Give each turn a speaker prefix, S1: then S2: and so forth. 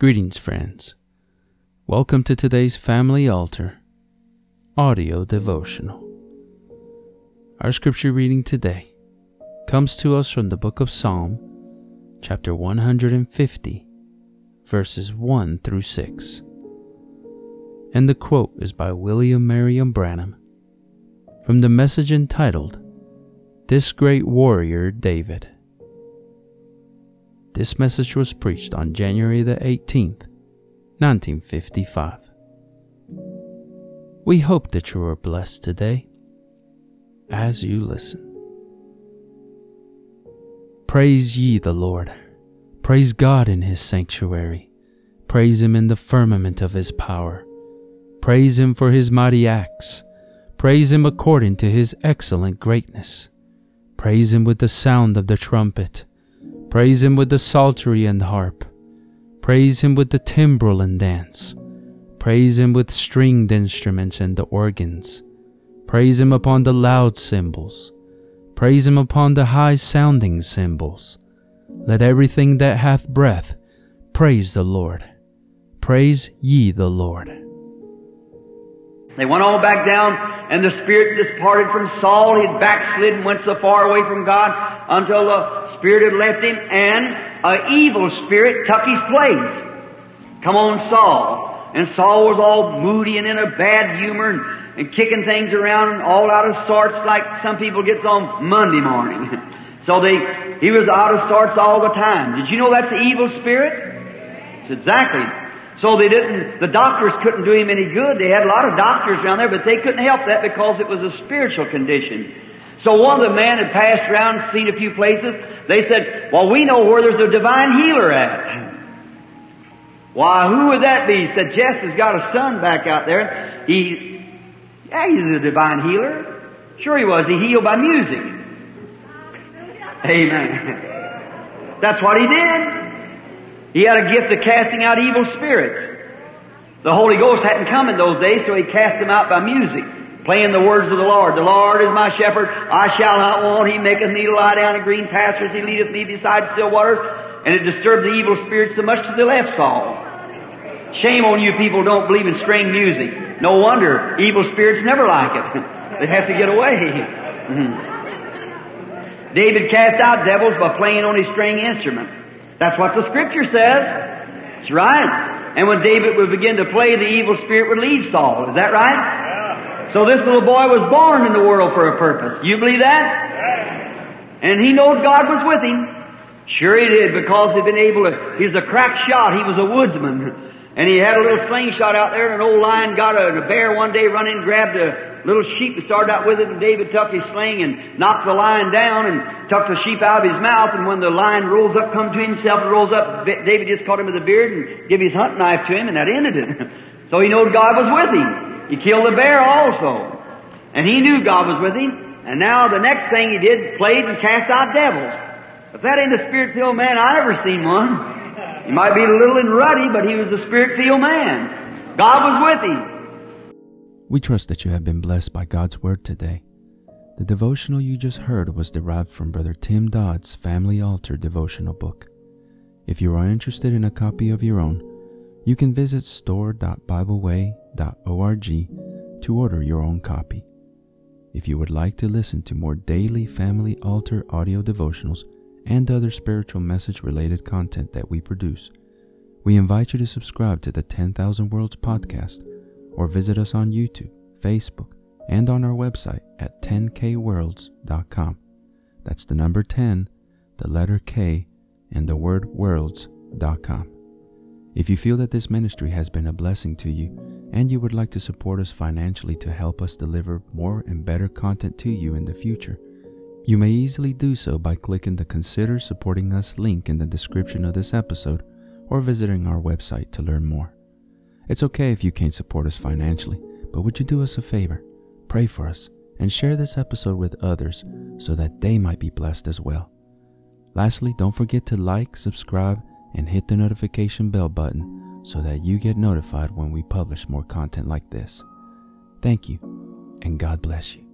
S1: Greetings, friends. Welcome to today's Family Altar audio devotional. Our scripture reading today comes to us from the book of Psalm, chapter 150, verses 1 through 6. And the quote is by William Marrion Branham from the message entitled, This Great Warrior David. This message was preached on January the 18th, 1955. We hope that you are blessed today as you listen. Praise ye the Lord. Praise God in his sanctuary. Praise him in the firmament of his power. Praise him for his mighty acts. Praise him according to his excellent greatness. Praise him with the sound of the trumpet. Praise him with the psaltery and harp. Praise him with the timbrel and dance. Praise him with stringed instruments and the organs. Praise him upon the loud cymbals. Praise him upon the high sounding cymbals. Let everything that hath breath praise the Lord. Praise ye the Lord.
S2: They went all back down, and the Spirit departed from Saul. He had backslid and went so far away from God until the Spirit had left him, and an evil spirit took his place. Come on, Saul. And Saul was all moody and in a bad humor and, and kicking things around and all out of sorts like some people gets on Monday morning. so they, he was out of sorts all the time. Did you know that's the evil spirit? It's exactly. So they didn't, the doctors couldn't do him any good. They had a lot of doctors around there, but they couldn't help that because it was a spiritual condition. So one of the men had passed around, and seen a few places. They said, well, we know where there's a divine healer at. Why, who would that be? He said, Jess has got a son back out there. He, yeah, he's a divine healer. Sure he was. He healed by music. Amen. That's what he did. He had a gift of casting out evil spirits. The Holy Ghost hadn't come in those days, so he cast them out by music, playing the words of the Lord. The Lord is my shepherd, I shall not want. He maketh me to lie down in green pastures. He leadeth me beside still waters. And it disturbed the evil spirits so much that they left Saul. Shame on you people don't believe in string music. No wonder evil spirits never like it. they have to get away. David cast out devils by playing on his string instrument. That's what the scripture says. That's right. And when David would begin to play, the evil spirit would leave Saul. Is that right? So this little boy was born in the world for a purpose. You believe that? And he knows God was with him. Sure he did, because he'd been able to, he was a crack shot, he was a woodsman. And he had a little slingshot out there, and an old lion got a, a bear one day run in, grabbed a little sheep and started out with it, and David took his sling and knocked the lion down and took the sheep out of his mouth, and when the lion rolls up, come to himself and rolls up, David just caught him with the beard and gave his hunting knife to him, and that ended it. so he knew God was with him. He killed the bear also. And he knew God was with him, and now the next thing he did, played and cast out devils. If that ain't a spirit-filled man, I never seen one. He might be a little and ruddy, but he was a spirit-filled man. God was with him.
S1: We trust that you have been blessed by God's Word today. The devotional you just heard was derived from Brother Tim Dodd's Family Altar devotional book. If you are interested in a copy of your own, you can visit store.bibleway.org to order your own copy. If you would like to listen to more daily Family Altar audio devotionals, and other spiritual message related content that we produce, we invite you to subscribe to the 10,000 Worlds podcast or visit us on YouTube, Facebook, and on our website at 10kworlds.com. That's the number 10, the letter K, and the word worlds.com. If you feel that this ministry has been a blessing to you and you would like to support us financially to help us deliver more and better content to you in the future, you may easily do so by clicking the Consider Supporting Us link in the description of this episode or visiting our website to learn more. It's okay if you can't support us financially, but would you do us a favor? Pray for us and share this episode with others so that they might be blessed as well. Lastly, don't forget to like, subscribe, and hit the notification bell button so that you get notified when we publish more content like this. Thank you, and God bless you.